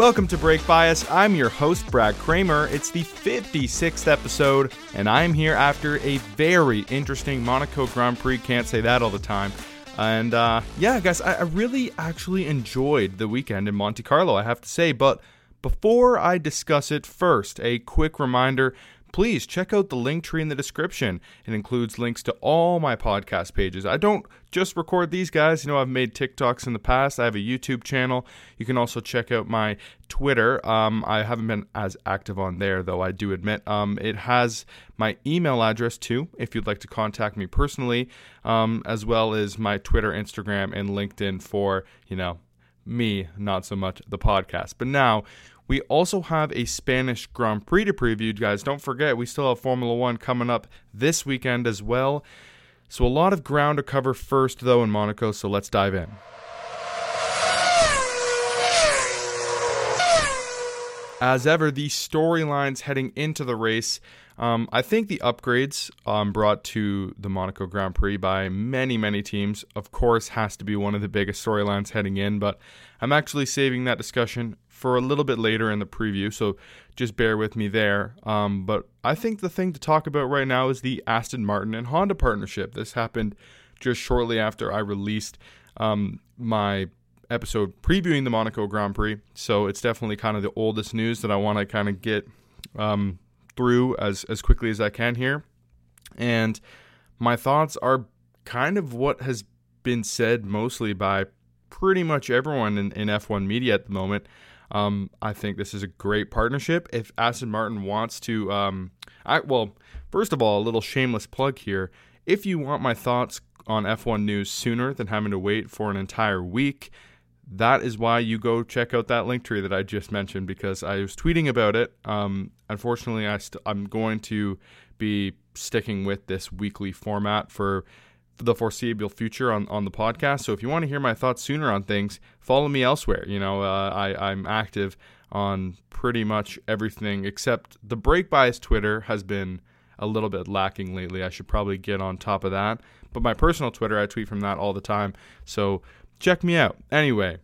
Welcome to Brake Bias. I'm your host, Brad Kramer. It's the 56th episode, and I'm here after a very interesting Monaco Grand Prix. Can't say that all the time. And uh, yeah, guys, I, I really actually enjoyed the weekend in Monte Carlo, I have to say. But before I discuss it, first, a quick reminder please check out the link tree in the description. It includes links to all my podcast pages. I don't just record these guys. You know, I've made TikToks in the past. I have a YouTube channel. You can also check out my Twitter. Um, I haven't been as active on there, though, I do admit. Um, it has my email address, too, if you'd like to contact me personally, um, as well as my Twitter, Instagram, and LinkedIn for, you know, me, not so much the podcast. But now, we also have a Spanish Grand Prix to preview, guys. Don't forget, we still have Formula One coming up this weekend as well. So, a lot of ground to cover first, though, in Monaco, so let's dive in. As ever, the storylines heading into the race. Um, I think the upgrades um, brought to the Monaco Grand Prix by many, many teams, of course, has to be one of the biggest storylines heading in, but I'm actually saving that discussion for a little bit later in the preview, so just bear with me there. Um, but I think the thing to talk about right now is the Aston Martin and Honda partnership. This happened just shortly after I released um, my episode previewing the Monaco Grand Prix, so it's definitely kind of the oldest news that I want to kind of get um, through as as quickly as I can here. And my thoughts are kind of what has been said mostly by pretty much everyone in, in F1 media at the moment. Um, I think this is a great partnership. If Aston Martin wants to, um, I, well, first of all, a little shameless plug here. If you want my thoughts on F1 news sooner than having to wait for an entire week, that is why you go check out that link tree that I just mentioned because I was tweeting about it. Um, unfortunately, I st- I'm going to be sticking with this weekly format for the foreseeable future on, on the podcast. So if you want to hear my thoughts sooner on things, follow me elsewhere. You know, uh, I, I'm active on pretty much everything except the Brake Bias Twitter has been a little bit lacking lately. I should probably get on top of that. But my personal Twitter, I tweet from that all the time. So check me out. Anyway,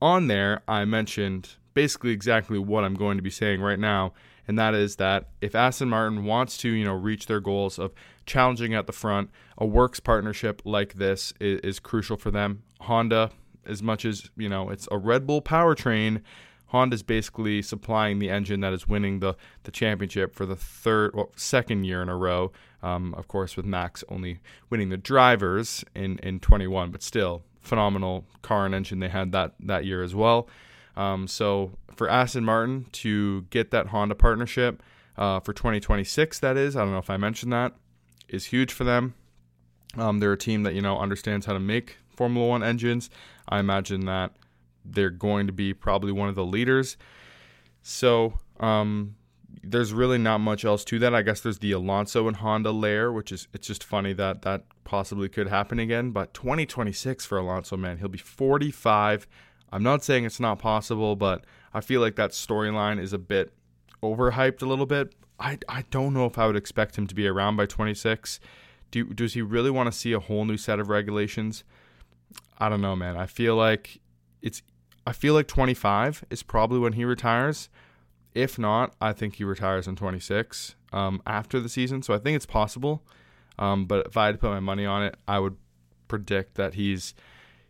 on there, I mentioned basically exactly what I'm going to be saying right now and that is that if Aston Martin wants to, you know, reach their goals of challenging at the front, a works partnership like this is, is crucial for them. Honda, as much as you know, it's a Red Bull powertrain. Honda's basically supplying the engine that is winning the, the championship for the third, well, second year in a row. Um, of course, with Max only winning the drivers in, in 21, but still phenomenal car and engine they had that that year as well. Um, so for Aston Martin to get that Honda partnership uh, for 2026, that is, I don't know if I mentioned that, is huge for them. Um, they're a team that you know understands how to make Formula One engines. I imagine that they're going to be probably one of the leaders. So um, there's really not much else to that. I guess there's the Alonso and Honda layer, which is it's just funny that that possibly could happen again. But 2026 for Alonso, man, he'll be 45. I'm not saying it's not possible, but I feel like that storyline is a bit overhyped a little bit. I, I don't know if I would expect him to be around by 26. Do, does he really want to see a whole new set of regulations? I don't know, man. I feel like it's I feel like 25 is probably when he retires. If not, I think he retires in 26 um, after the season. So I think it's possible. Um, but if I had to put my money on it, I would predict that he's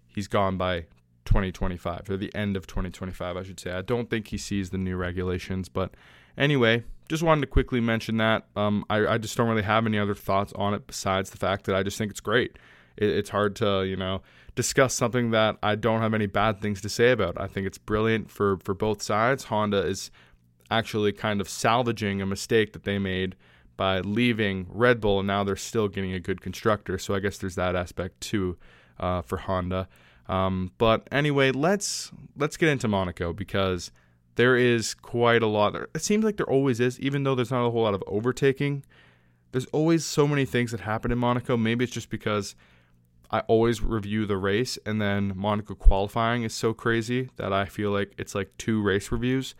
he's gone by 2025 or the end of 2025, I should say. I don't think he sees the new regulations, but anyway, just wanted to quickly mention that. Um, I, I, just don't really have any other thoughts on it besides the fact that I just think it's great. It, it's hard to you know discuss something that I don't have any bad things to say about. I think it's brilliant for for both sides. Honda is actually kind of salvaging a mistake that they made by leaving Red Bull, and now they're still getting a good constructor. So I guess there's that aspect too uh, for Honda. Um, but anyway, let's let's get into Monaco because there is quite a lot. It seems like there always is, even though there's not a whole lot of overtaking. There's always so many things that happen in Monaco. Maybe it's just because I always review the race, and then Monaco qualifying is so crazy that I feel like it's like two race reviews.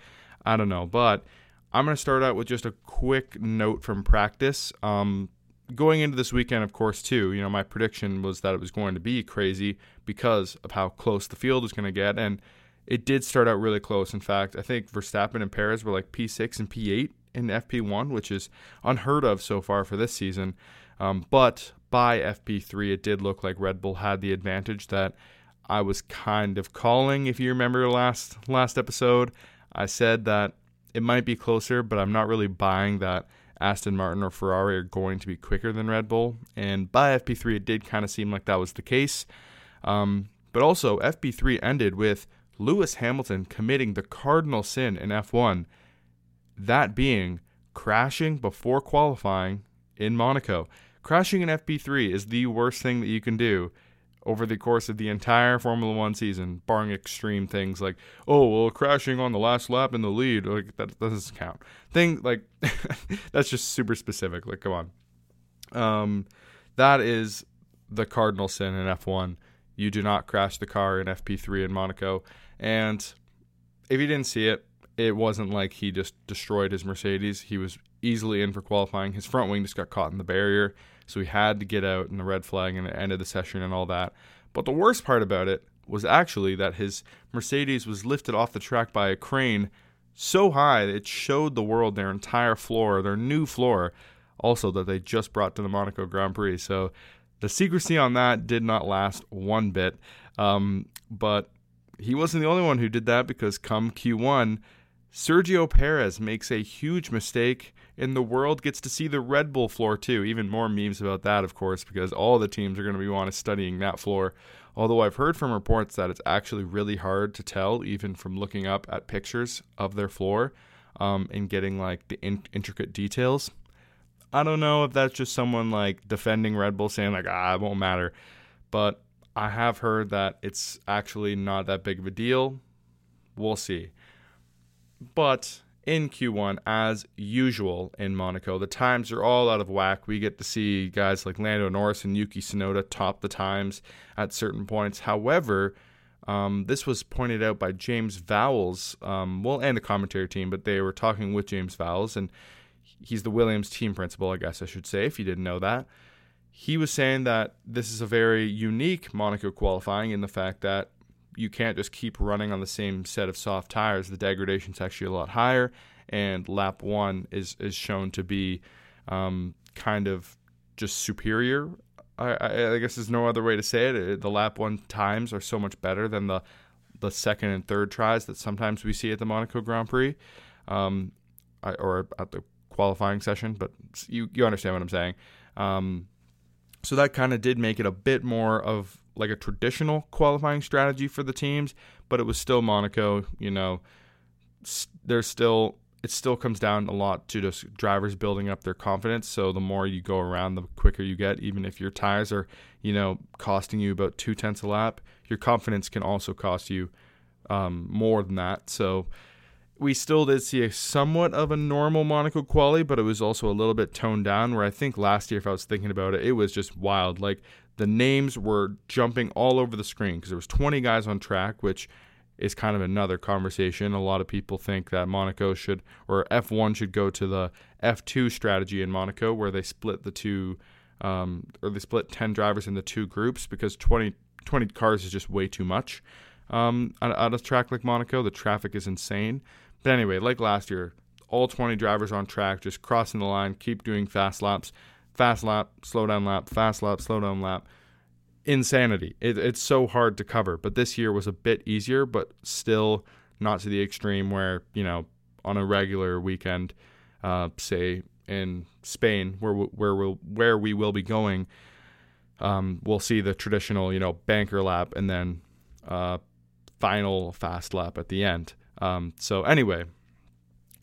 I don't know, but I'm going to start out with just a quick note from practice. Um, going into this weekend, of course, too, you know, my prediction was that it was going to be crazy because of how close the field was going to get. And it did start out really close. In fact, I think Verstappen and Perez were like P6 and P8 in FP1, which is unheard of so far for this season. Um, but by FP3, it did look like Red Bull had the advantage that I was kind of calling. If you remember last last episode, I said that it might be closer, but I'm not really buying that Aston Martin or Ferrari are going to be quicker than Red Bull. And by FP3, it did kind of seem like that was the case. Um, but also, FP3 ended with Lewis Hamilton committing the cardinal sin in F1, that being crashing before qualifying in Monaco. Crashing in FP3 is the worst thing that you can do over the course of the entire Formula One season, barring extreme things like, oh, well, crashing on the last lap in the lead, like that, doesn't count. Thing like that's just super specific. Like, come on. Um, that is the cardinal sin in F1. You do not crash the car in FP3 in Monaco. And if you didn't see it, it wasn't like he just destroyed his Mercedes. He was easily in for qualifying. His front wing just got caught in the barrier, so he had to get out in the red flag and the end of the session and all that. But the worst part about it was actually that his Mercedes was lifted off the track by a crane so high that it showed the world their entire floor, their new floor, also that they just brought to the Monaco Grand Prix. So the secrecy on that did not last one bit. Um, but he wasn't the only one who did that because come Q1, Sergio Perez makes a huge mistake, and the world gets to see the Red Bull floor too. Even more memes about that, of course, because all the teams are going to be wanting studying that floor. Although I've heard from reports that it's actually really hard to tell, even from looking up at pictures of their floor um, and getting like the in- intricate details. I don't know if that's just someone like defending Red Bull saying like ah it won't matter, but I have heard that it's actually not that big of a deal. We'll see. But in Q1, as usual in Monaco, the times are all out of whack. We get to see guys like Lando Norris and Yuki Tsunoda top the times at certain points. However, um, this was pointed out by James Vowles, um, well, and the commentary team, but they were talking with James Vowles, and he's the Williams team principal, I guess I should say, if you didn't know that he was saying that this is a very unique Monaco qualifying in the fact that you can't just keep running on the same set of soft tires. The degradation is actually a lot higher, and lap one is is shown to be um, kind of just superior. I, I, I, guess there's no other way to say it. The lap one times are so much better than the the second and third tries that sometimes we see at the Monaco Grand Prix, um, or at the qualifying session. But you you understand what I'm saying. Um, so that kind of did make it a bit more of like a traditional qualifying strategy for the teams, but it was still Monaco. You know, there's still it still comes down a lot to just drivers building up their confidence. So the more you go around, the quicker you get. Even if your tires are, you know, costing you about two tenths a lap, your confidence can also cost you um, more than that. So we still did see a somewhat of a normal Monaco quali, but it was also a little bit toned down. Where I think last year, if I was thinking about it, it was just wild. Like the names were jumping all over the screen because there was 20 guys on track, which is kind of another conversation. A lot of people think that Monaco should or F1 should go to the F2 strategy in Monaco, where they split the two um, or they split 10 drivers into two groups because 20, 20 cars is just way too much. Um, a track like Monaco, the traffic is insane. But anyway, like last year, all 20 drivers on track, just crossing the line, keep doing fast laps, fast lap, slow down lap, fast lap, slow down lap. Insanity. It, it's so hard to cover. But this year was a bit easier, but still not to the extreme where, you know, on a regular weekend, uh, say in Spain, where where we'll, where we will be going, um, we'll see the traditional, you know, banker lap and then uh, final fast lap at the end. Um, so anyway,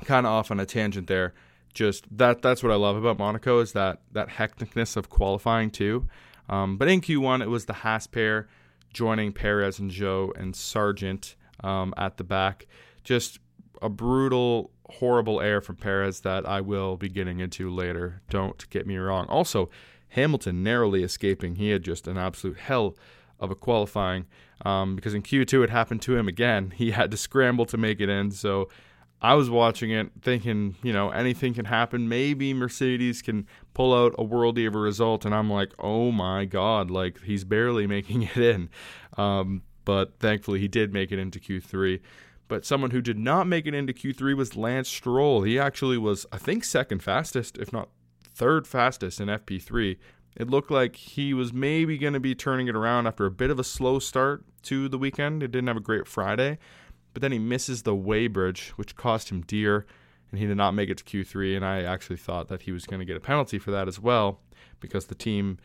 kind of off on a tangent there. Just that that's what I love about Monaco is that that hecticness of qualifying too. Um, but in Q1, it was the Haas pair joining Perez and Zhou and Sargent um, at the back. Just a brutal, horrible air from Perez that I will be getting into later. Don't get me wrong. Also, Hamilton narrowly escaping. He had just an absolute hell of a qualifying um, because in Q2 it happened to him again. He had to scramble to make it in. So I was watching it thinking, you know, anything can happen. Maybe Mercedes can pull out a worldy of a result. And I'm like, oh my God, like he's barely making it in. Um, but thankfully he did make it into Q3. But someone who did not make it into Q3 was Lance Stroll. He actually was, I think, second fastest, if not third fastest in FP3. It looked like he was maybe going to be turning it around after a bit of a slow start to the weekend. It didn't have a great Friday, but then he misses the weighbridge, which cost him dear, and he did not make it to Q3. And I actually thought that he was going to get a penalty for that as well, because the team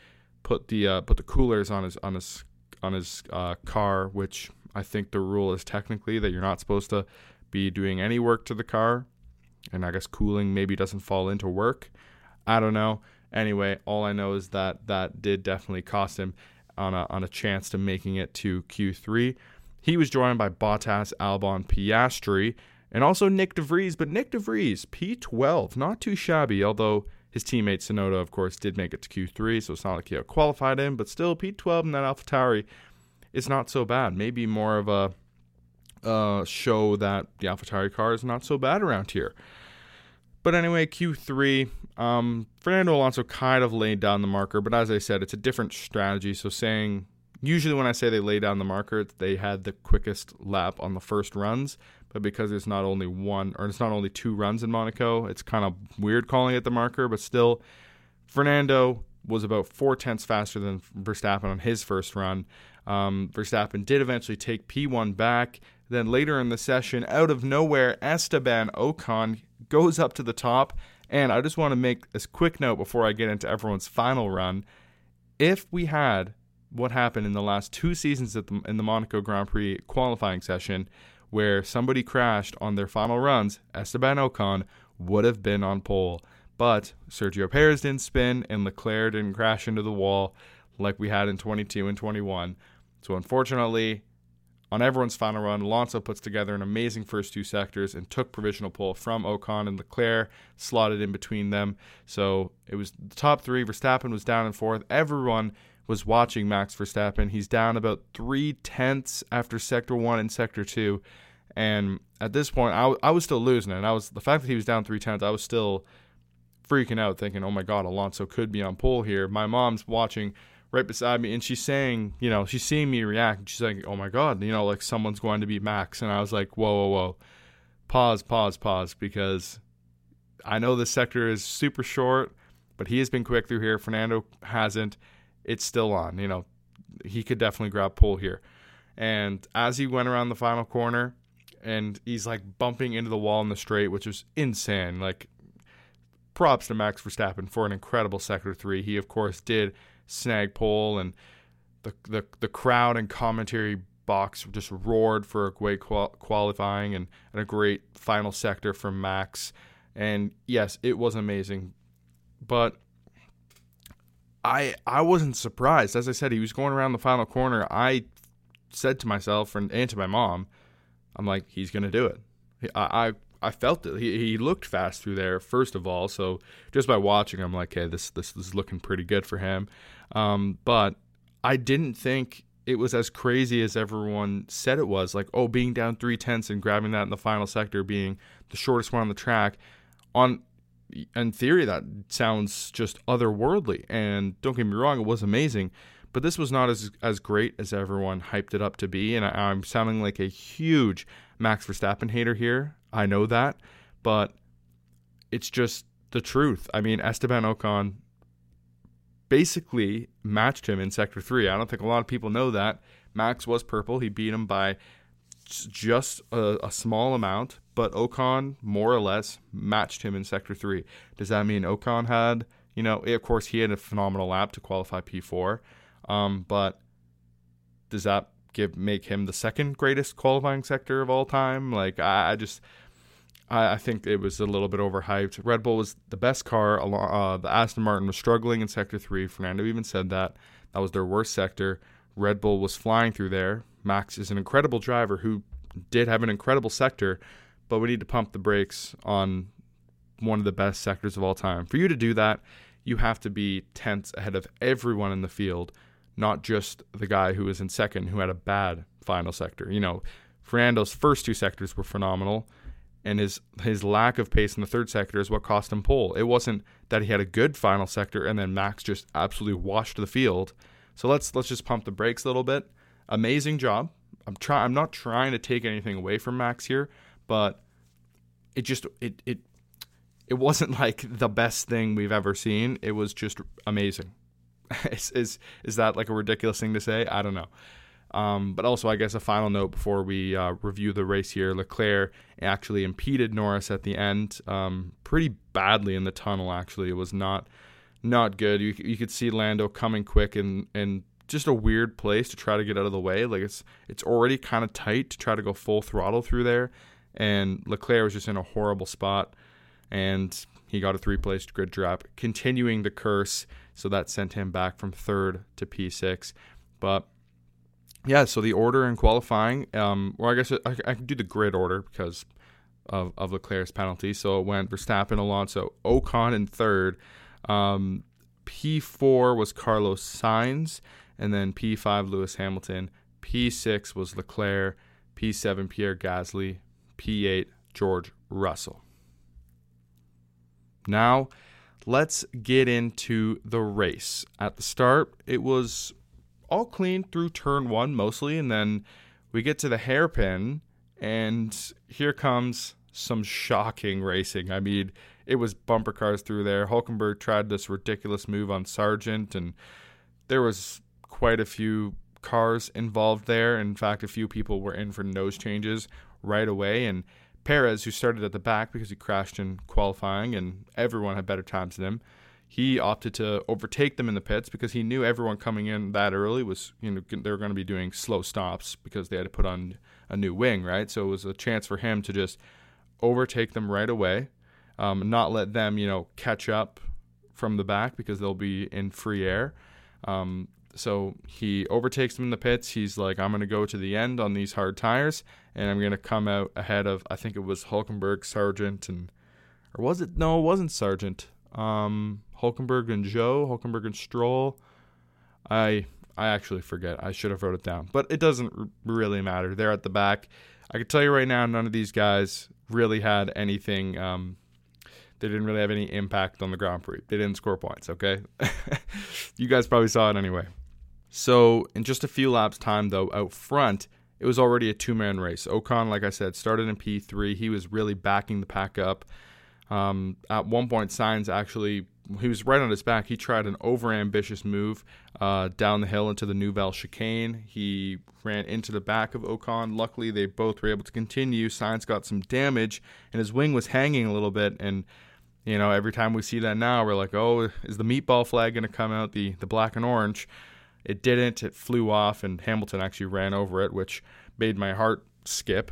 put the uh, put the coolers on his on his on his uh, car, which I think the rule is technically that you're not supposed to be doing any work to the car, and I guess cooling maybe doesn't fall into work. I don't know. Anyway, all I know is that that did definitely cost him on a on a chance to making it to Q3. He was joined by Bottas, Albon, Piastri, and also Nick de Vries. But Nick de Vries, P12, not too shabby, although his teammate Tsunoda, of course, did make it to Q3, so it's not like he qualified in, but still P12 in that AlphaTauri is not so bad. Maybe more of a uh, show that the AlphaTauri car is not so bad around here. But anyway, Q3, um, Fernando Alonso kind of laid down the marker, but as I said, it's a different strategy. So saying usually when I say they lay down the marker, they had the quickest lap on the first runs, but because it's not only one or it's not only two runs in Monaco, it's kind of weird calling it the marker, but still, Fernando was about four tenths faster than Verstappen on his first run. Um, Verstappen did eventually take P1 back. Then later in the session, out of nowhere, Esteban Ocon goes up to the top. And I just want to make a quick note before I get into everyone's final run. If we had what happened in the last two seasons the, in the Monaco Grand Prix qualifying session, where somebody crashed on their final runs, Esteban Ocon would have been on pole. But Sergio Perez didn't spin and Leclerc didn't crash into the wall like we had in 22 and 21. So unfortunately, on everyone's final run, Alonso puts together an amazing first two sectors and took provisional pole from Ocon and Leclerc, slotted in between them. So it was the top three. Verstappen was down in fourth. Everyone was watching Max Verstappen. He's down about three tenths after sector one and sector two. And at this point, I, I was still losing it. And I was the fact that he was down three tenths, I was still freaking out, thinking, "Oh my God, Alonso could be on pole here." My mom's watching right beside me and she's saying, you know, she's seeing me react. and She's like, oh my God, you know, like someone's going to be Max. And I was like, whoa, whoa, whoa. Pause, pause, pause, because I know this sector is super short, but he has been quick through here. Fernando hasn't. It's still on. You know, he could definitely grab pole here. And as he went around the final corner, and he's like bumping into the wall in the straight, which was insane. Like, props to Max Verstappen for an incredible sector three. He, of course, did snag pole, and the the the crowd and commentary box just roared for a great qual- qualifying and, and a great final sector from Max. And yes, it was amazing, but I I wasn't surprised. As I said, he was going around the final corner. I said to myself and, to my mom, I'm like, he's gonna do it. I, I I felt it. He, he looked fast through there, first of all. So just by watching, I'm like, hey, this this, this is looking pretty good for him. Um, but I didn't think it was as crazy as everyone said it was. Like, oh, being down three tenths and grabbing that in the final sector, being the shortest one on the track. On in theory, that sounds just otherworldly. And don't get me wrong, it was amazing. But this was not as as great as everyone hyped it up to be. And I, I'm sounding like a huge Max Verstappen hater here. I know that, but it's just the truth. I mean, Esteban Ocon basically matched him in Sector 3. I don't think a lot of people know that. Max was purple. He beat him by just a, a, small amount, but Ocon more or less matched him in Sector 3. Does that mean Ocon had, you know, of course, he had a phenomenal lap to qualify P4, um, but does that give make him the second greatest qualifying sector of all time? Like, I, I just I, I think it was a little bit overhyped. Red Bull was the best car. Uh, the Aston Martin was struggling in Sector 3. Fernando even said that. That was their worst sector. Red Bull was flying through there. Max is an incredible driver who did have an incredible sector, but we need to pump the brakes on one of the best sectors of all time. For you to do that, you have to be tenths ahead of everyone in the field, not just the guy who was in second who had a bad final sector. You know, Fernando's first two sectors were phenomenal and his his lack of pace in the third sector is what cost him pole. It wasn't that he had a good final sector and then Max just absolutely washed the field. So let's let's just pump the brakes a little bit. Amazing job, I'm trying I'm not trying to take anything away from Max here, but it just it it it wasn't like the best thing we've ever seen. It was just amazing. is, is is that like a ridiculous thing to say? I don't know. Um, but also, I guess a final note before we uh, review the race here: Leclerc actually impeded Norris at the end, um, pretty badly in the tunnel. Actually, it was not not good. You you could see Lando coming quick and and just a weird place to try to get out of the way. Like it's it's already kind of tight to try to go full throttle through there, and Leclerc was just in a horrible spot, and he got a three place grid drop, continuing the curse. So that sent him back from third to P6. But yeah, so the order in qualifying, um, well, I guess I, I can do the grid order because of, of Leclerc's penalty. So it went Verstappen, Alonso, Ocon in third. Um, P4 was Carlos Sainz, and then P5 Lewis Hamilton. P6 was Leclerc. P7 Pierre Gasly. P8 George Russell. Now, let's get into the race. At the start, it was all clean through turn one mostly, and then we get to the hairpin, and here comes some shocking racing. I mean, it was bumper cars through there. Hulkenberg tried this ridiculous move on Sargent, and there was quite a few cars involved there. In fact, a few people were in for nose changes right away, and Perez, who started at the back because he crashed in qualifying and everyone had better times than him, he opted to overtake them in the pits because he knew everyone coming in that early was, you know, they were going to be doing slow stops because they had to put on a new wing, right? So it was a chance for him to just overtake them right away, um, not let them, you know, catch up from the back because they'll be in free air. Um, so he overtakes them in the pits. He's like, I'm going to go to the end on these hard tires, and I'm going to come out ahead of, I think it was Hulkenberg, Sargent, and, or was it? No, it wasn't Sargent. Um, Hulkenberg and Zhou, Hulkenberg and Stroll. I I actually forget. I should have wrote it down, but it doesn't r- really matter. They're at the back. I can tell you right now, none of these guys really had anything. Um, they didn't really have any impact on the Grand Prix. They didn't score points. Okay, you guys probably saw it anyway. So in just a few laps time, though, out front, it was already a two-man race. Ocon, like I said, started in P3. He was really backing the pack up. Um, at one point, Sainz actually he was right on his back. He tried an overambitious move uh, down the hill into the Nouvelle chicane. He ran into the back of Ocon. Luckily, they both were able to continue. Sainz got some damage, and his wing was hanging a little bit. And you know, every time we see that now, we're like, "Oh, is the meatball flag going to come out? The the black and orange?" It didn't. It flew off, and Hamilton actually ran over it, which made my heart skip.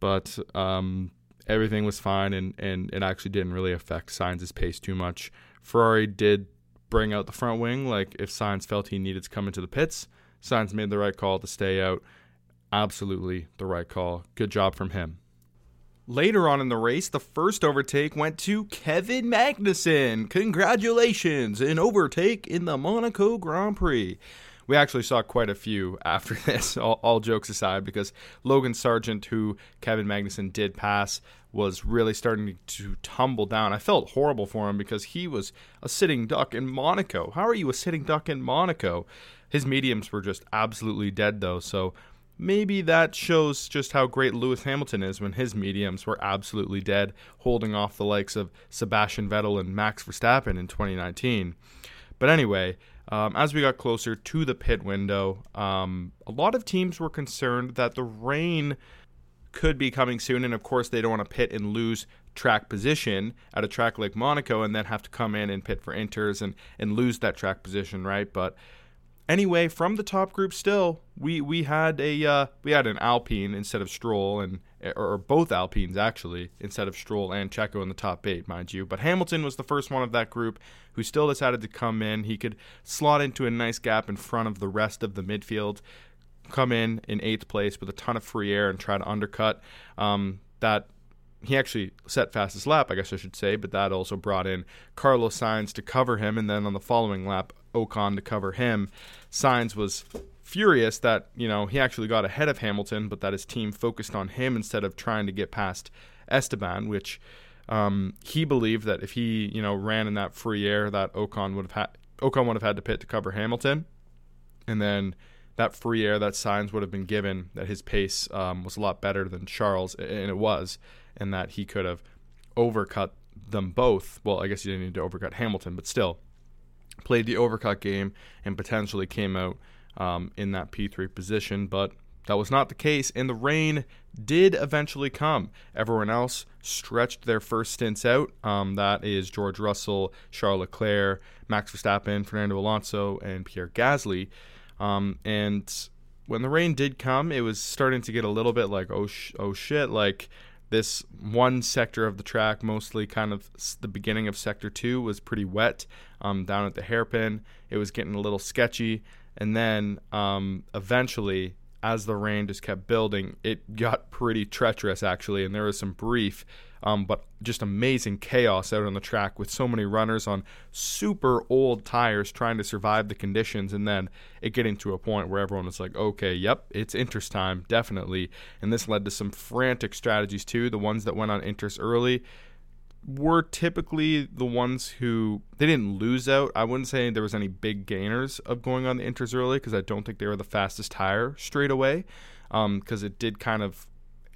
But um, everything was fine, and, and it actually didn't really affect Sainz's pace too much. Ferrari did bring out the front wing, like if Sainz felt he needed to come into the pits. Sainz made the right call to stay out. Absolutely the right call. Good job from him. Later on in the race, the first overtake went to Kevin Magnussen. Congratulations, an overtake in the Monaco Grand Prix we actually saw quite a few after this, all, all, jokes aside, because Logan Sargent, who Kevin Magnussen did pass, was really starting to tumble down. I felt horrible for him because he was a sitting duck in Monaco. How are you a sitting duck in Monaco? His mediums were just absolutely dead, though, so maybe that shows just how great Lewis Hamilton is when his mediums were absolutely dead, holding off the likes of Sebastian Vettel and Max Verstappen in 2019. But anyway, um, as we got closer to the pit window, um, a lot of teams were concerned that the rain could be coming soon, and of course, they don't want to pit and lose track position at a track like Monaco and then have to come in and pit for inters and, and lose that track position, right? But anyway, from the top group, still we we had a uh, we had an Alpine instead of Stroll and or both Alpines actually instead of Stroll and Checo in the top eight, mind you. But Hamilton was the first one of that group who still decided to come in. He could slot into a nice gap in front of the rest of the midfield, come in in eighth place with a ton of free air and try to undercut. Um, that he actually set fastest lap, I guess I should say, but that also brought in Carlos Sainz to cover him, and then on the following lap, Ocon to cover him. Sainz was furious that you know he actually got ahead of Hamilton, but that his team focused on him instead of trying to get past Esteban, which um, he believed that if he you know ran in that free air, that Ocon would have had Ocon would have had to pit to cover Hamilton, and then that free air that Sainz would have been given, that his pace um, was a lot better than Charles, and it was, and that he could have overcut them both. Well, I guess he didn't need to overcut Hamilton, but still played the overcut game and potentially came out um, in that P3 position. But that was not the case, and the rain did eventually come. Everyone else stretched their first stints out. Um, that is George Russell, Charles Leclerc, Max Verstappen, Fernando Alonso, and Pierre Gasly. Um, and when the rain did come, it was starting to get a little bit like, oh, sh- oh shit, like this one sector of the track, mostly kind of the beginning of sector two, was pretty wet um, down at the hairpin. It was getting a little sketchy. And then um, eventually, as the rain just kept building, it got pretty treacherous actually, and there was some brief, um, but just amazing chaos out on the track with so many runners on super old tires trying to survive the conditions, and then it getting to a point where everyone was like, "Okay, yep, it's Inters time, definitely." And this led to some frantic strategies too. The ones that went on Inters early were typically the ones who they didn't lose out. I wouldn't say there was any big gainers of going on the inters early because I don't think they were the fastest tire straight away because um, it did kind of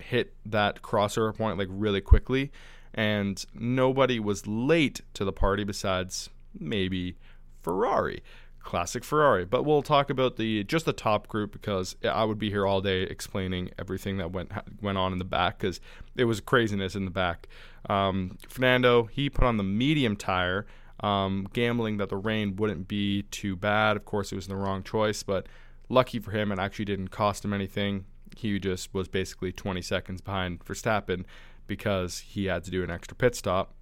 hit that crossover point like really quickly and nobody was late to the party besides maybe Ferrari classic Ferrari. But we'll talk about the just the top group because I would be here all day explaining everything that went went on in the back because it was craziness in the back. Um, Fernando he put on the medium tire, um, gambling that the rain wouldn't be too bad. Of course, it was the wrong choice, but lucky for him, it actually didn't cost him anything. He just was basically 20 seconds behind Verstappen because he had to do an extra pit stop.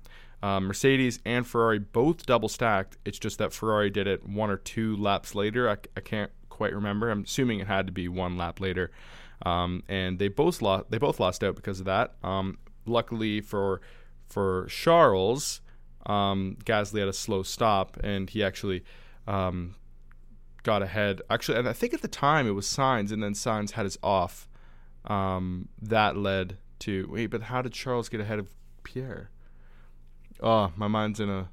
Um, Mercedes and Ferrari both double stacked. It's just that Ferrari did it one or two laps later. I, I can't quite remember. I'm assuming it had to be one lap later. Um, and they both lost. They both lost out because of that. Um, luckily for for Charles, um, Gasly had a slow stop, and he actually um, got ahead. Actually, and I think at the time it was Sainz, and then Sainz had his off. Um, that led to wait, but how did Charles get ahead of Pierre? Oh, my mind's in a.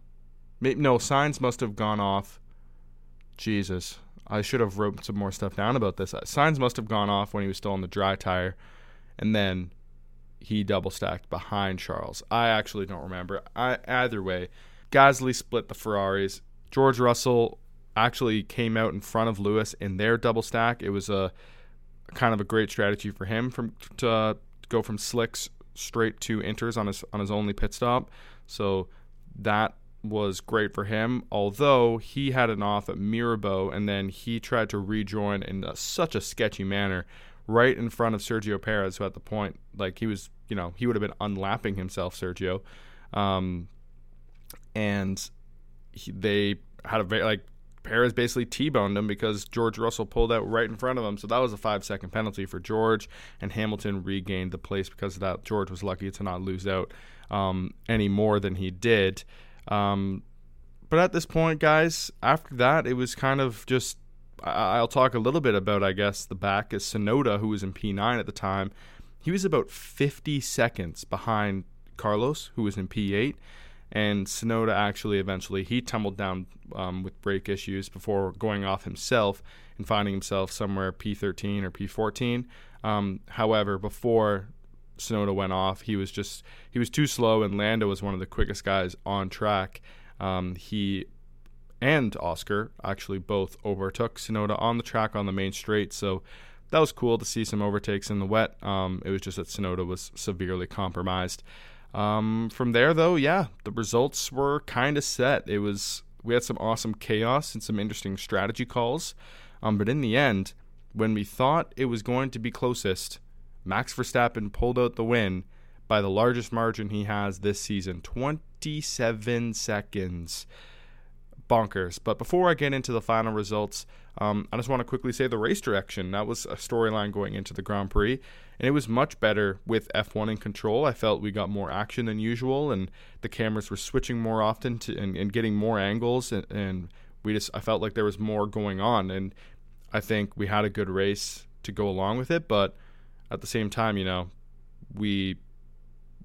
No, Sainz must have gone off. Jesus. I should have wrote some more stuff down about this. Sainz must have gone off when he was still on the dry tire, and then he double stacked behind Charles. I actually don't remember. I, either way, Gasly split the Ferraris. George Russell actually came out in front of Lewis in their double stack. It was a kind of a great strategy for him from to uh, go from slicks straight to inters on his on his only pit stop. So that was great for him. Although he had an off at Mirabeau and then he tried to rejoin in a, such a sketchy manner right in front of Sergio Perez, who at the point, like he was, you know, he would have been unlapping himself, Sergio. Um, and he, they had a very, like, Perez basically T-boned him because George Russell pulled out right in front of him. So that was a five-second penalty for George, and Hamilton regained the place because of that. George was lucky to not lose out um, any more than he did. Um, but at this point, guys, after that, it was kind of just. I- will talk a little bit about, I guess, the back is Tsunoda, who was in P9 at the time. He was about 50 seconds behind Carlos, who was in P8 and Tsunoda actually eventually he tumbled down um, with brake issues before going off himself and finding himself somewhere P13 or P14. Um, however, before Tsunoda went off, he was just he was too slow, and Lando was one of the quickest guys on track. Um, he and Oscar actually both overtook Tsunoda on the track on the main straight, so that was cool to see some overtakes in the wet. Um, it was just that Tsunoda was severely compromised. Um, from there, though, yeah, the results were kind of set. It was we had some awesome chaos and some interesting strategy calls, um, but in the end, when we thought it was going to be closest, Max Verstappen pulled out the win by the largest margin he has this season 27 seconds. Bonkers. But before I get into the final results, um, I just want to quickly say the race direction. That was a storyline going into the Grand Prix and it was much better with F1 in control. I felt we got more action than usual, and the cameras were switching more often to, and, and getting more angles, and, and we just I felt like there was more going on, and I think we had a good race to go along with it, but at the same time, you know, we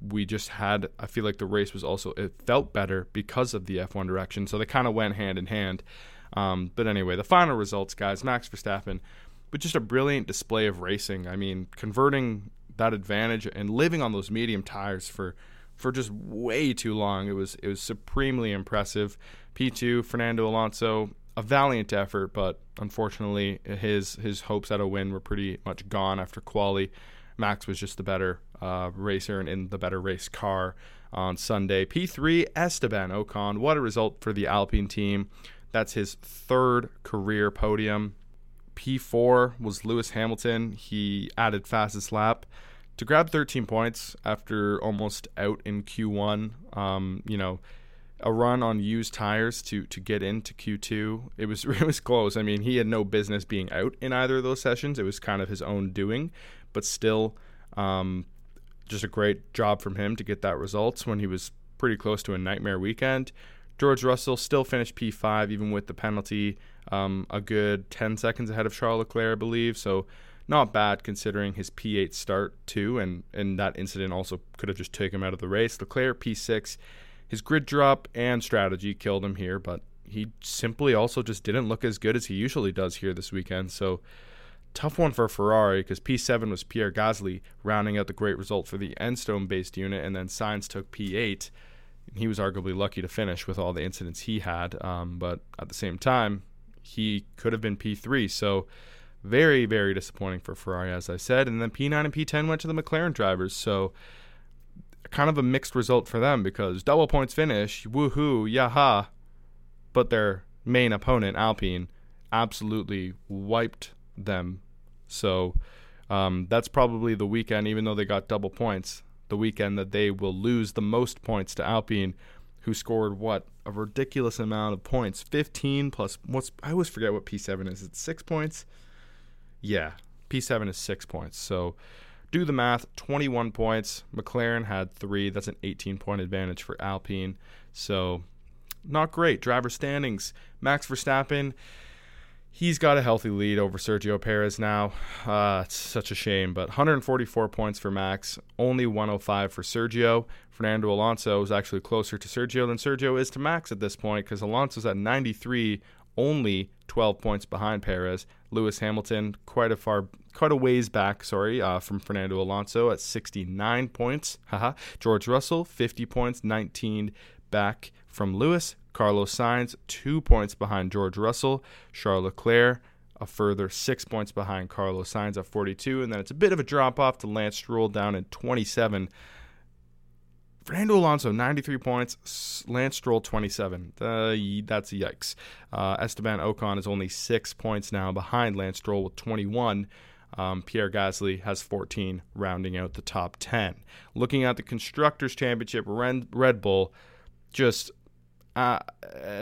we just had I feel like the race was also it felt better because of the F1 direction, so they kind of went hand in hand. Um, but anyway, the final results, guys: Max Verstappen but just a brilliant display of racing. I mean, converting that advantage and living on those medium tires for for just way too long. It was it was supremely impressive. P2 Fernando Alonso, a valiant effort, but unfortunately his his hopes at a win were pretty much gone after quali. Max was just the better uh, racer and in the better race car on Sunday. P3 Esteban Ocon, what a result for the Alpine team. That's his third career podium. P4 was Lewis Hamilton. He added fastest lap to grab 13 points after almost out in Q1. Um, you know, a run on used tires to to get into Q2. It was it was close. I mean, he had no business being out in either of those sessions. It was kind of his own doing, but still, um, just a great job from him to get that results when he was pretty close to a nightmare weekend. George Russell still finished P5 even with the penalty, um, a good 10 seconds ahead of Charles Leclerc, I believe. So not bad considering his P8 start too, and and that incident also could have just taken him out of the race. Leclerc P6, his grid drop and strategy killed him here, but he simply also just didn't look as good as he usually does here this weekend. So tough one for Ferrari because P7 was Pierre Gasly rounding out the great result for the Enstone based unit, and then Sainz took P8. He was arguably lucky to finish with all the incidents he had, um, but at the same time, he could have been P3. So very, very disappointing for Ferrari, as I said. And then P9 and P10 went to the McLaren drivers. So kind of a mixed result for them because double points finish, woohoo, yaha. But their main opponent, Alpine, absolutely wiped them. So um, that's probably the weekend, even though they got double points, the weekend that they will lose the most points to Alpine, who scored what a ridiculous amount of points, 15 plus what's I always forget what P7 is. It's six points. Yeah, P7 is six points. So do the math 21 points. McLaren had three. That's an 18 point advantage for Alpine. So not great. Driver standings Max Verstappen. He's got a healthy lead over Sergio Perez now. Uh, it's such a shame, but 144 points for Max, only 105 for Sergio. Fernando Alonso is actually closer to Sergio than Sergio is to Max at this point because Alonso's at 93, only 12 points behind Perez. Lewis Hamilton quite a far, quite a ways back, sorry, uh, from Fernando Alonso at 69 points. Haha. George Russell 50 points, 19 back from Lewis. Carlos Sainz two points behind George Russell. Charles Leclerc a further six points behind Carlos Sainz at 42, and then it's a bit of a drop off to Lance Stroll down at 27. Fernando Alonso, 93 points. Lance Stroll, 27. Uh, that's yikes. Uh, Esteban Ocon is only six points now behind Lance Stroll with 21. Um, Pierre Gasly has 14, rounding out the top 10. Looking at the Constructors' Championship, Red Bull, just uh,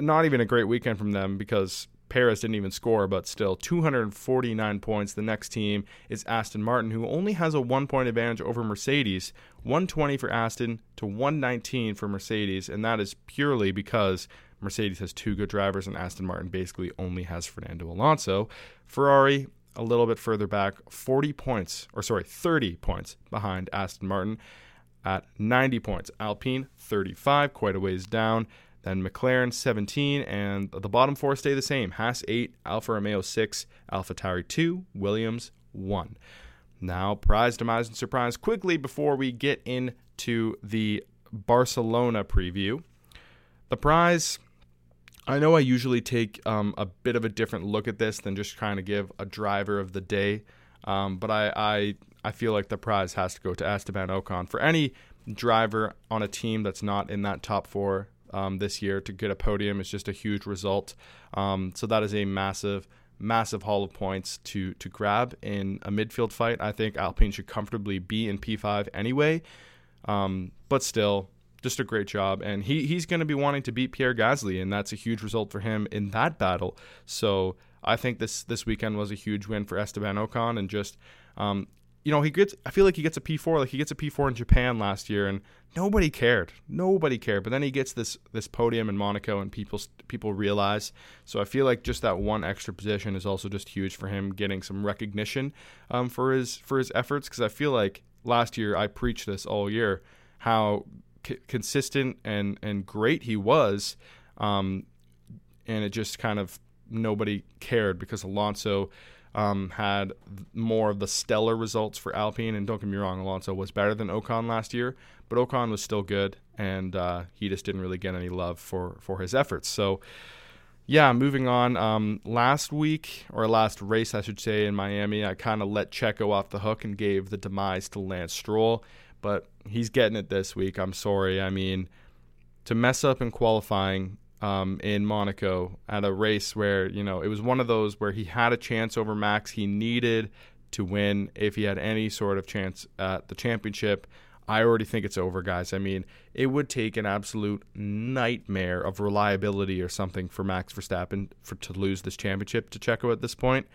not even a great weekend from them because Perez didn't even score, but still 249 points. The next team is Aston Martin, who only has a one point advantage over Mercedes 120 for Aston to 119 for Mercedes, and that is purely because Mercedes has two good drivers and Aston Martin basically only has Fernando Alonso. Ferrari, a little bit further back, 40 points, or sorry, 30 points behind Aston Martin at 90 points. Alpine, 35, quite a ways down. Then McLaren 17, and the bottom four stay the same. Haas 8, Alfa Romeo 6, AlphaTauri 2, Williams 1. Now, prize, demise, and surprise quickly before we get into the Barcelona preview. The prize, I know I usually take um, a bit of a different look at this than just trying to give a driver of the day, um, but I, I I feel like the prize has to go to Esteban Ocon for any driver on a team that's not in that top four um, this year to get a podium is just a huge result. Um, so that is a massive, massive haul of points to to grab in a midfield fight. I think Alpine should comfortably be in P5 anyway, um, but still. Just a great job, and he he's going to be wanting to beat Pierre Gasly, and that's a huge result for him in that battle. So I think this this weekend was a huge win for Esteban Ocon, and just um, you know, he gets. I feel like he gets a P4. Like he gets a P4 in Japan last year, and nobody cared. Nobody cared. But then he gets this this podium in Monaco, and people people realize. So I feel like just that one extra position is also just huge for him getting some recognition um, for his for his efforts. Because I feel like last year I preached this all year how c- consistent and and great he was, um, and it just kind of nobody cared because Alonso um, had more of the stellar results for Alpine. And don't get me wrong, Alonso was better than Ocon last year, but Ocon was still good, and uh, he just didn't really get any love for for his efforts. So. Yeah, moving on. Um, last week, or last race, I should say, in Miami, I kind of let Checo off the hook and gave the demise to Lance Stroll, but he's getting it this week. I'm sorry. I mean, to mess up in qualifying um, in Monaco at a race where you know it was one of those where he had a chance over Max. He needed to win if he had any sort of chance at the championship. I already think it's over, guys. I mean, it would take an absolute nightmare of reliability or something for Max Verstappen for to lose this championship to Checo at this point.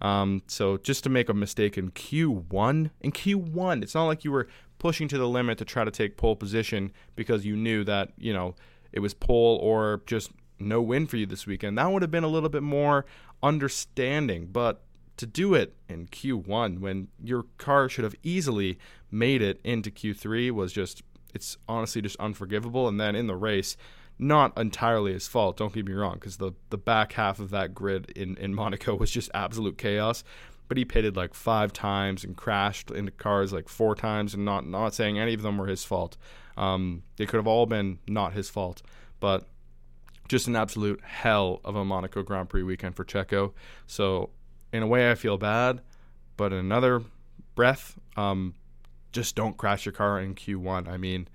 Um, so just to make a mistake in Q1, in Q1, it's not like you were pushing to the limit to try to take pole position because you knew that you know it was pole or just no win for you this weekend. That would have been a little bit more understanding, but to do it in Q1 when your car should have easily made it into Q3 was just it's honestly just unforgivable. And then in the race not entirely his fault don't get me wrong because the the back half of that grid in in Monaco was just absolute chaos. But he pitted like five times and crashed into cars like four times and not not saying any of them were his fault um, they could have all been not his fault, but just an absolute hell of a Monaco Grand Prix weekend for Checo. So, in a way, I feel bad, but in another breath, um, just don't crash your car in Q1. I mean,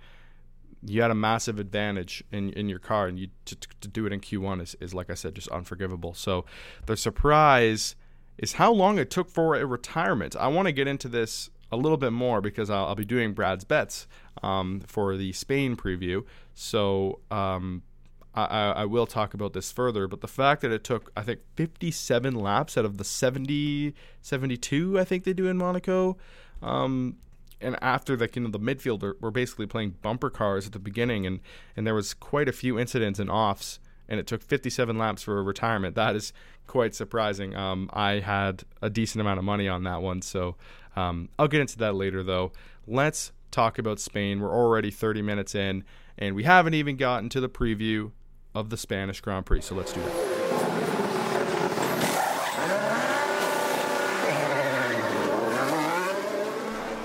you had a massive advantage in in your car, and you to, to do it in Q1 is, is like I said, just unforgivable. So, the surprise is how long it took for a retirement. I want to get into this a little bit more because I'll, I'll be doing Brad's bets um, for the Spain preview. So um, I, I, will talk about this further. But the fact that it took, I think, 57 laps out of the 70, 72, I think they do in Monaco. Um, and after the you know the midfield were basically playing bumper cars at the beginning, and and there was quite a few incidents and offs, and it took 57 laps for a retirement. That is quite surprising. Um, I had a decent amount of money on that one, so um, I'll get into that later, though. Let's talk about Spain. We're already 30 minutes in, and we haven't even gotten to the preview of the Spanish Grand Prix. So let's do that.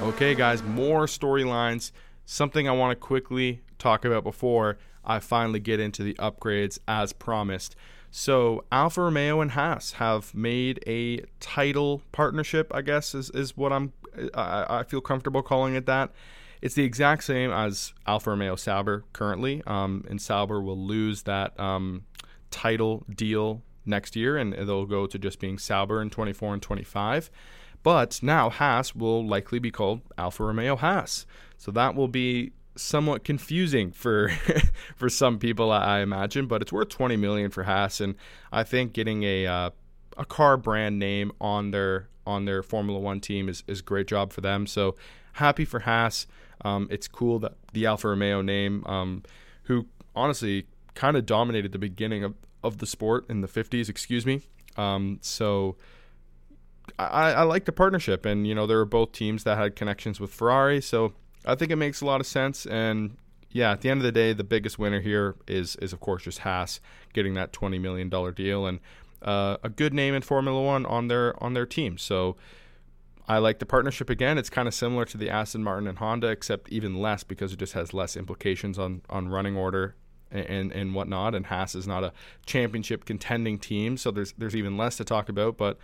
Okay, guys, more storylines. Something I want to quickly talk about before I finally get into the upgrades as promised. So Alfa Romeo and Haas have made a title partnership. I guess is is what I'm I, I feel comfortable calling it that. It's the exact same as Alfa Romeo Sauber currently, um, and Sauber will lose that um, title deal next year, and they'll go to just being Sauber in 24 and 25. But now Haas will likely be called Alfa Romeo Haas, so that will be somewhat confusing for for some people, I imagine. But it's worth 20 million for Haas, and I think getting a uh, a car brand name on their on their Formula One team is is a great job for them. So happy for Haas. Um, it's cool that the Alfa Romeo name, um, who honestly kind of dominated the beginning of, of the sport in the 50s, excuse me. Um, so I, I like the partnership, and you know there were both teams that had connections with Ferrari, so I think it makes a lot of sense. And yeah, at the end of the day, the biggest winner here is is of course just Haas getting that twenty million dollar deal and uh, a good name in Formula One on their on their team. So I like the partnership again. It's kind of similar to the Aston Martin and Honda, except even less because it just has less implications on on running order and, and, and whatnot. And Haas is not a championship contending team, so there's there's even less to talk about. But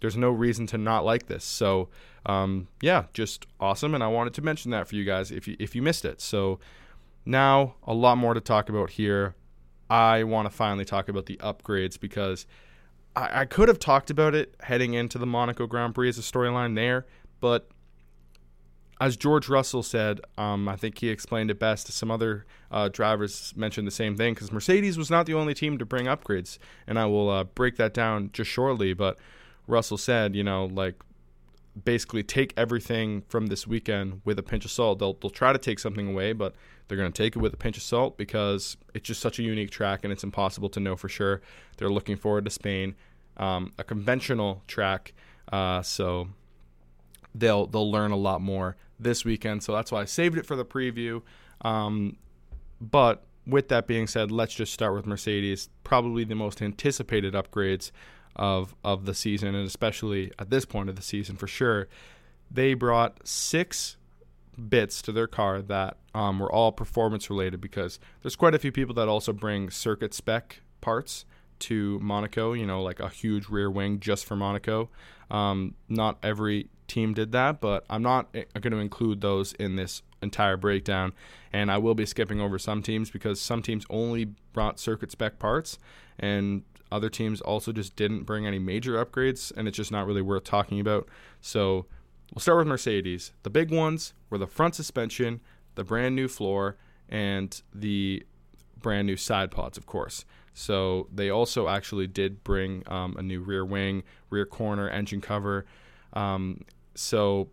there's no reason to not like this. So um, yeah, just awesome. And I wanted to mention that for you guys if you if you missed it. So now a lot more to talk about here. I want to finally talk about the upgrades because I, I could have talked about it heading into the Monaco Grand Prix as a storyline there, but as George Russell said, um, I think he explained it best. Some other uh, drivers mentioned the same thing because Mercedes was not the only team to bring upgrades, and I will uh, break that down just shortly. But Russell said, you know, like basically take everything from this weekend with a pinch of salt. They'll they'll try to take something away, but they're going to take it with a pinch of salt because it's just such a unique track and it's impossible to know for sure. They're looking forward to Spain, um, a conventional track, uh, so they'll they'll learn a lot more this weekend. So that's why I saved it for the preview. Um, but with that being said, let's just start with Mercedes. Probably the most anticipated upgrades of of the season, and especially at this point of the season for sure. They brought six bits to their car that um, were all performance related because there's quite a few people that also bring circuit spec parts to Monaco, you know, like a huge rear wing just for Monaco. Um, not every team did that, but I'm not eh, going to include those in this entire breakdown. And I will be skipping over some teams because some teams only brought circuit spec parts, and other teams also just didn't bring any major upgrades, and it's just not really worth talking about. So we'll start with Mercedes. The big ones were the front suspension, the brand new floor, and the brand new side pods, of course. So they also actually did bring um, a new rear wing, rear corner, engine cover. Um, so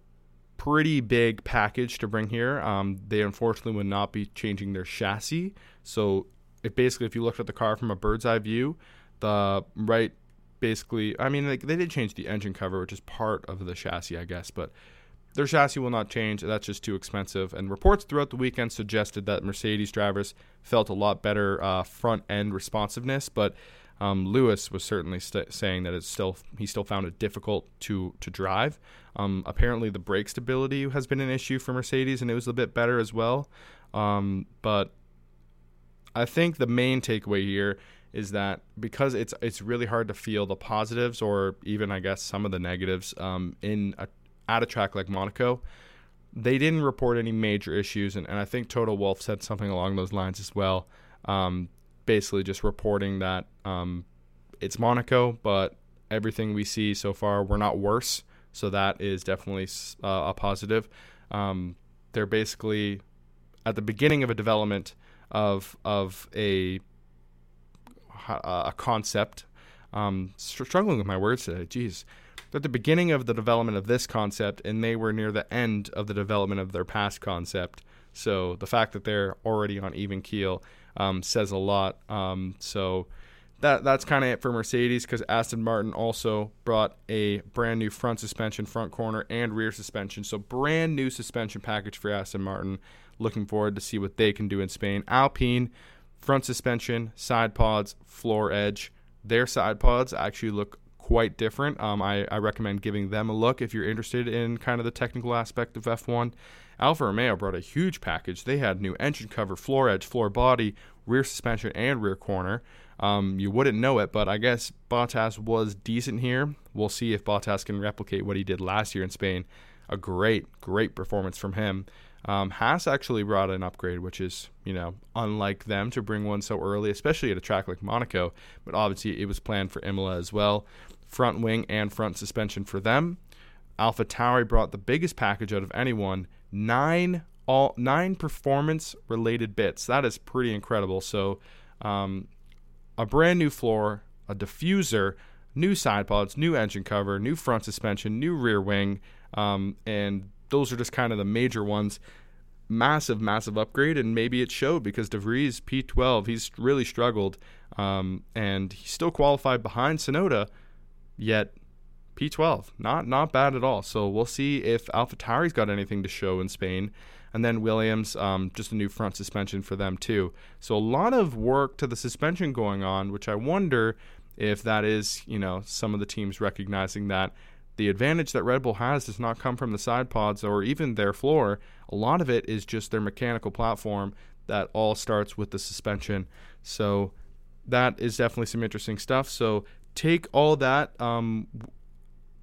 pretty big package to bring here. Um, they unfortunately would not be changing their chassis. So it basically, if you looked at the car from a bird's eye view, the right basically, I mean, like, they did change the engine cover, which is part of the chassis, I guess, but their chassis will not change. That's just too expensive. And reports throughout the weekend suggested that Mercedes drivers felt a lot better uh, front end responsiveness, but um, Lewis was certainly st- saying that it's still he still found it difficult to to drive. Um, apparently, the brake stability has been an issue for Mercedes, and it was a bit better as well. Um, but I think the main takeaway here is that because it's it's really hard to feel the positives or even I guess some of the negatives um, in a, at a track like Monaco. They didn't report any major issues, and, and I think Toto Wolff said something along those lines as well. Um, basically, just reporting that um, it's Monaco, but everything we see so far, we're not worse. So that is definitely uh, a positive. Um, they're basically at the beginning of a development of of a a concept. Um, struggling with my words today. Jeez. At the beginning of the development of this concept, and they were near the end of the development of their past concept. So the fact that they're already on even keel um, says a lot. Um, so that that's kind of it for Mercedes because Aston Martin also brought a brand new front suspension, front corner, and rear suspension. So brand new suspension package for Aston Martin. Looking forward to see what they can do in Spain. Alpine front suspension, side pods, floor edge. Their side pods actually look quite different. Um, I, I recommend giving them a look if you're interested in kind of the technical aspect of F1. Alfa Romeo brought a huge package. They had new engine cover, floor edge, floor body, rear suspension, and rear corner. Um, you wouldn't know it, but I guess Bottas was decent here. We'll see if Bottas can replicate what he did last year in Spain. A great, great performance from him. Um, Haas actually brought an upgrade, which is, you know, unlike them to bring one so early, especially at a track like Monaco. But obviously, it was planned for Imola as well. Front wing and front suspension for them. Alpha Tauri brought the biggest package out of anyone nine all nine performance related bits. That is pretty incredible. So um, a brand new floor, a diffuser, new side pods, new engine cover, new front suspension, new rear wing, um, and those are just kind of the major ones. Massive, massive upgrade, and maybe it showed because De Vries P12, he's really struggled, um, and he's still qualified behind Tsunoda, yet P12, not not bad at all. So we'll see if AlphaTauri's got anything to show in Spain and then Williams, um, just a new front suspension for them too. So a lot of work to the suspension going on, which I wonder if that is, you know, some of the teams recognizing that the advantage that Red Bull has does not come from the side pods or even their floor. A lot of it is just their mechanical platform that all starts with the suspension. So that is definitely some interesting stuff. So take all that um,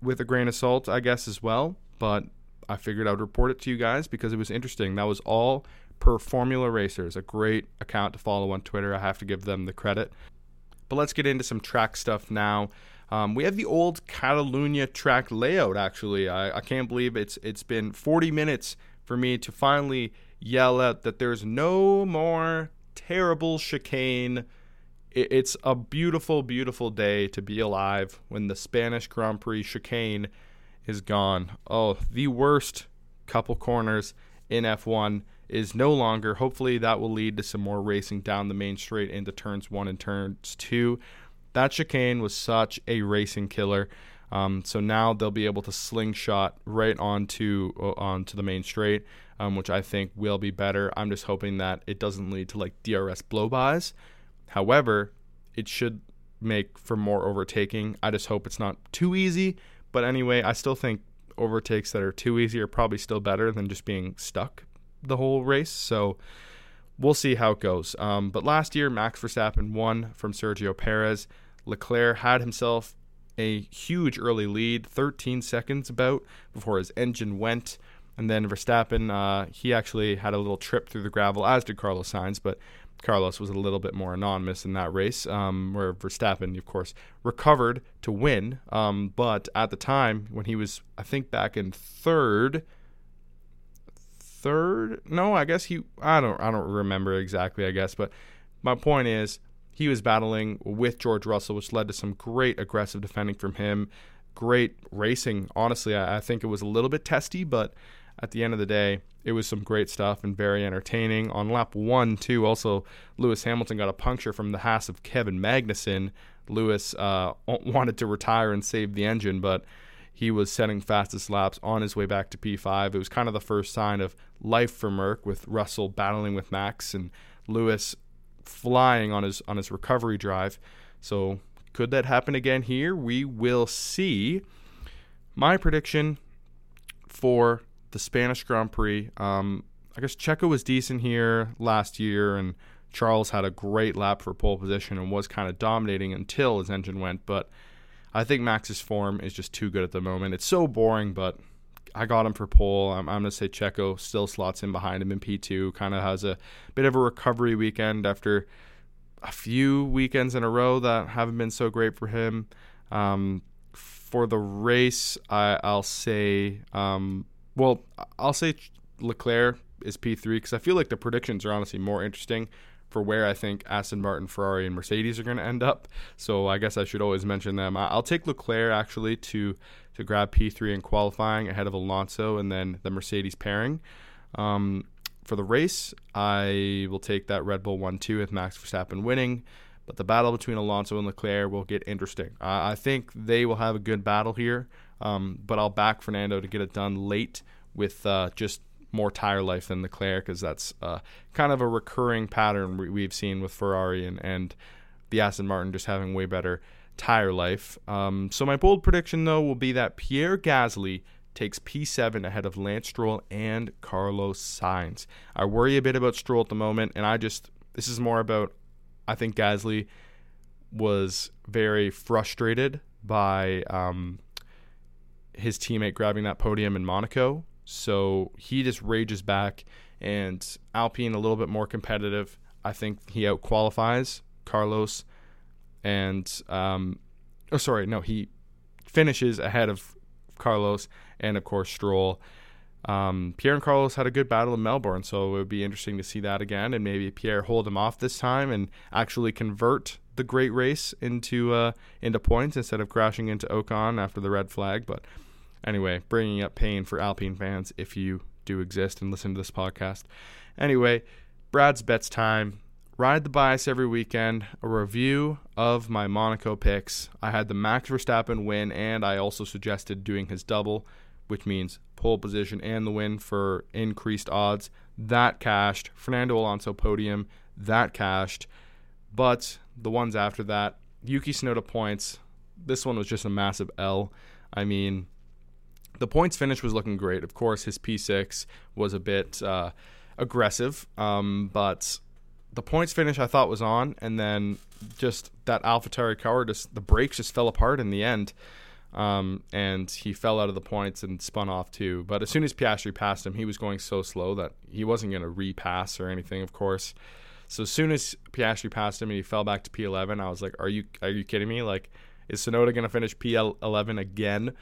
with a grain of salt, I guess, as well. But I figured I'd report it to you guys because it was interesting. That was all per Formula Racers, a great account to follow on Twitter. I have to give them the credit. But let's get into some track stuff now. Um, we have the old Catalunya track layout. Actually, I, I can't believe it's it's been 40 minutes for me to finally yell out that there's no more terrible chicane. it's a beautiful, beautiful day to be alive when the Spanish Grand Prix chicane is gone. Oh, the worst couple corners in F1 is no longer. Hopefully, that will lead to some more racing down the main straight into turns one and turns two. That chicane was such a racing killer. Um, so now they'll be able to slingshot right onto uh, onto the main straight, um, which I think will be better. I'm just hoping that it doesn't lead to like DRS blowbys. However, it should make for more overtaking. I just hope it's not too easy. But anyway, I still think overtakes that are too easy are probably still better than just being stuck the whole race. So we'll see how it goes. Um, but last year, Max Verstappen won from Sergio Perez. Leclerc had himself a huge early lead, 13 seconds about before his engine went. And then Verstappen, uh, he actually had a little trip through the gravel, as did Carlos Sainz, but Carlos was a little bit more anonymous in that race, um, where Verstappen, of course, recovered to win. Um, but at the time, when he was, I think, back in third, third, no, I guess he, I don't, I don't remember exactly, I guess, but my point is, he was battling with George Russell, which led to some great aggressive defending from him. Great racing. Honestly, I, I think it was a little bit testy, but at the end of the day, it was some great stuff and very entertaining. On lap one, too, also Lewis Hamilton got a puncture from the Haas of Kevin Magnussen. Lewis uh, wanted to retire and save the engine, but he was setting fastest laps on his way back to P5. It was kind of the first sign of life for Merc with Russell battling with Max and Lewis flying on his on his recovery drive. So could that happen again here? We will see. My prediction for the Spanish Grand Prix. Um, I guess Checo was decent here last year, and Charles had a great lap for pole position and was kind of dominating until his engine went. But I think Max's form is just too good at the moment. It's so boring, but I got him for pole. I'm, I'm going to say Checo still slots in behind him in P2. Kind of has a bit of a recovery weekend after a few weekends in a row that haven't been so great for him. Um, for the race, I, will say um, well, I'll say Leclerc is P3 because I feel like the predictions are honestly more interesting for where I think Aston Martin, Ferrari, and Mercedes are going to end up. So I guess I should always mention them. I'll take Leclerc actually to to grab P3 in qualifying ahead of Alonso and then the Mercedes pairing. Um, for the race, I will take that Red Bull 1 2 with Max Verstappen winning. But the battle between Alonso and Leclerc will get interesting. I think they will have a good battle here. Um, but I'll back Fernando to get it done late with uh, just more tire life than Leclerc because that's uh, kind of a recurring pattern we, have seen with Ferrari and, and the Aston Martin just having way better tire life. Um, so my bold prediction though will be that Pierre Gasly takes P7 ahead of Lance Stroll and Carlos Sainz. I worry a bit about Stroll at the moment, and I just this is more about I think Gasly was very frustrated by um, his teammate grabbing that podium in Monaco. So he just rages back, and Alpine a little bit more competitive. I think he out qualifies Carlos, and um, oh sorry, no, he finishes ahead of Carlos and of course Stroll. Um, Pierre and Carlos had a good battle in Melbourne, so it would be interesting to see that again, and maybe Pierre hold him off this time and actually convert the great race into uh, into points instead of crashing into Ocon after the red flag. But anyway, bringing up pain for Alpine fans if you do exist and listen to this podcast. Anyway, Brad's bets time. Ride the bias every weekend. A review of my Monaco picks. I had the Max Verstappen win, and I also suggested doing his double, which means pole position and the win for increased odds. That cashed. Fernando Alonso podium. That cashed. But the ones after that, Yuki Tsunoda points. This one was just a massive L. I mean, the points finish was looking great. Of course, his P6 was a bit uh, aggressive, um, but the points finish I thought was on, and then just that AlphaTauri car, just the brakes just fell apart in the end, um, and he fell out of the points and spun off too. But as soon as Piastri passed him, he was going so slow that he wasn't going to repass or anything. Of course, so as soon as Piastri passed him and he fell back to P11, I was like, "Are you are you kidding me? Like, is Tsunoda going to finish P11 again?"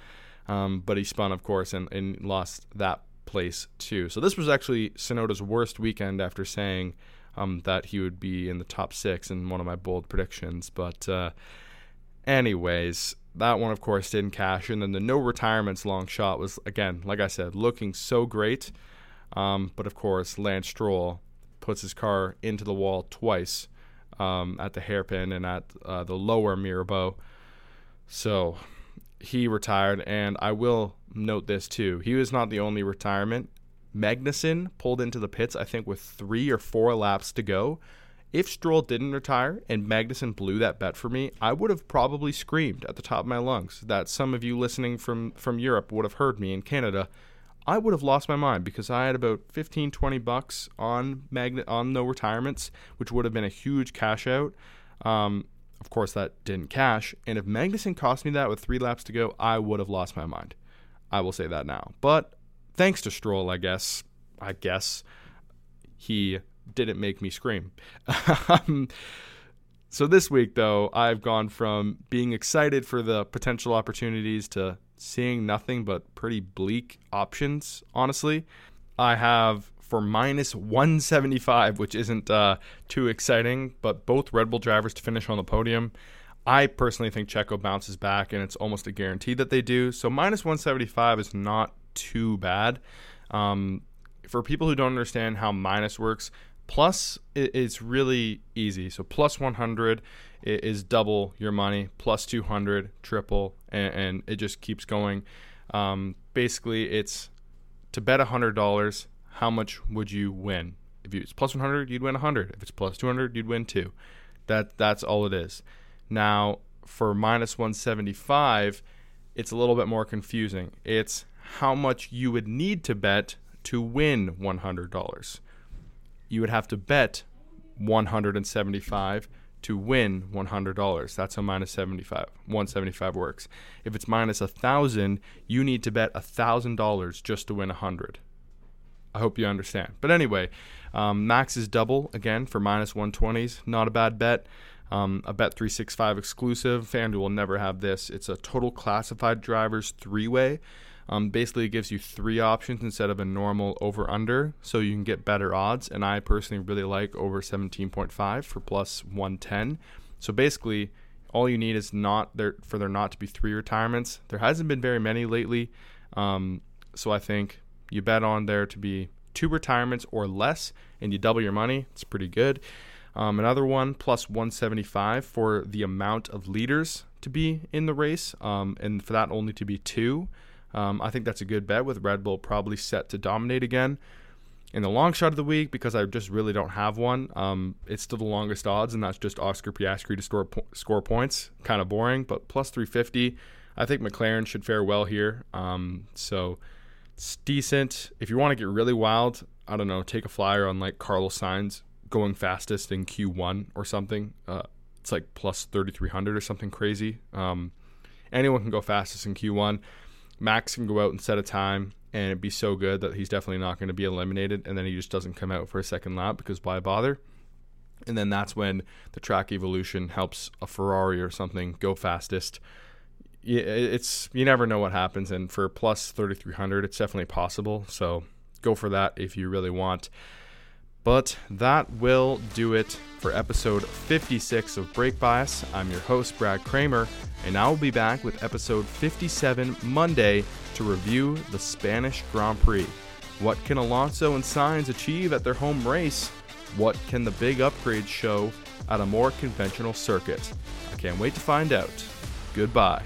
Um, but he spun, of course, and, and lost that place too. So this was actually Tsunoda's worst weekend after saying um, that he would be in the top six in one of my bold predictions. But uh, anyways, that one, of course, didn't cash. And then the no retirements long shot was, again, like I said, looking so great. Um, but of course, Lance Stroll puts his car into the wall twice um, at the hairpin and at uh, the lower Mirabeau. So he retired, and I will note this too. He was not the only retirement. Magnussen pulled into the pits, I think, with three or four laps to go, If Stroll didn't retire and Magnussen blew that bet for me, I would have probably screamed at the top of my lungs that some of you listening from, from Europe would have heard me in Canada. I would have lost my mind because I had about 15, 20 bucks on magnet on no retirements, which would have been a huge cash out. Um, of course, that didn't cash. And if Magnussen cost me that with three laps to go, I would have lost my mind. I will say that now. But thanks to Stroll, I guess, I guess he didn't make me scream. Um, so this week, though, I've gone from being excited for the potential opportunities to seeing nothing but pretty bleak options, honestly. I have for minus 175, which isn't uh, too exciting, but both Red Bull drivers to finish on the podium. I personally think Checo bounces back, and it's almost a guarantee that they do. So minus 175 is not too bad. Um, for people who don't understand how minus works, plus it's really easy. So plus 100 is double your money, plus 200 triple, and, and it just keeps going. Um, basically, it's to bet $100, how much would you win? If it's plus 100, you'd win 100. If it's plus 200, you'd win two. That that's all it is. Now, for minus 175, it's a little bit more confusing. It's how much you would need to bet to win $100. You would have to bet 175 to win $100. That's how minus 75, 175 works. If it's minus 1000, you need to bet $1000 just to win 100. I hope you understand. But anyway, um, max is double again for minus 120s. Not a bad bet. Um, a Bet 365 exclusive. FanDuel will never have this. It's a total classified drivers three way. Um, basically, it gives you three options instead of a normal over under, so you can get better odds. And I personally really like over 17.5 for plus 110. So basically, all you need is not there for there not to be three retirements. There hasn't been very many lately, um, so I think you bet on there to be two retirements or less, and you double your money. It's pretty good. Um, another one plus 175 for the amount of leaders to be in the race, um, and for that only to be two. Um, I think that's a good bet with Red Bull probably set to dominate again. In the long shot of the week, because I just really don't have one, um, it's still the longest odds, and that's just Oscar Piastri to score, po- score points. Kind of boring, but plus 350. I think McLaren should fare well here. Um, so it's decent. If you want to get really wild, I don't know, take a flyer on like Carlos Sainz going fastest in Q1 or something. Uh, it's like plus 3,300 or something crazy. Um, anyone can go fastest in Q1. Max can go out and set a time and it'd be so good that he's definitely not going to be eliminated. And then he just doesn't come out for a second lap because why bother? And then that's when the track evolution helps a Ferrari or something go fastest. It's you never know what happens, and for plus 3300, it's definitely possible. So go for that if you really want. But that will do it for episode 56 of Brake Bias. I'm your host, Brad Kramer, and I will be back with episode 57 Monday to review the Spanish Grand Prix. What can Alonso and Sainz achieve at their home race? What can the big upgrades show at a more conventional circuit? I can't wait to find out. Goodbye.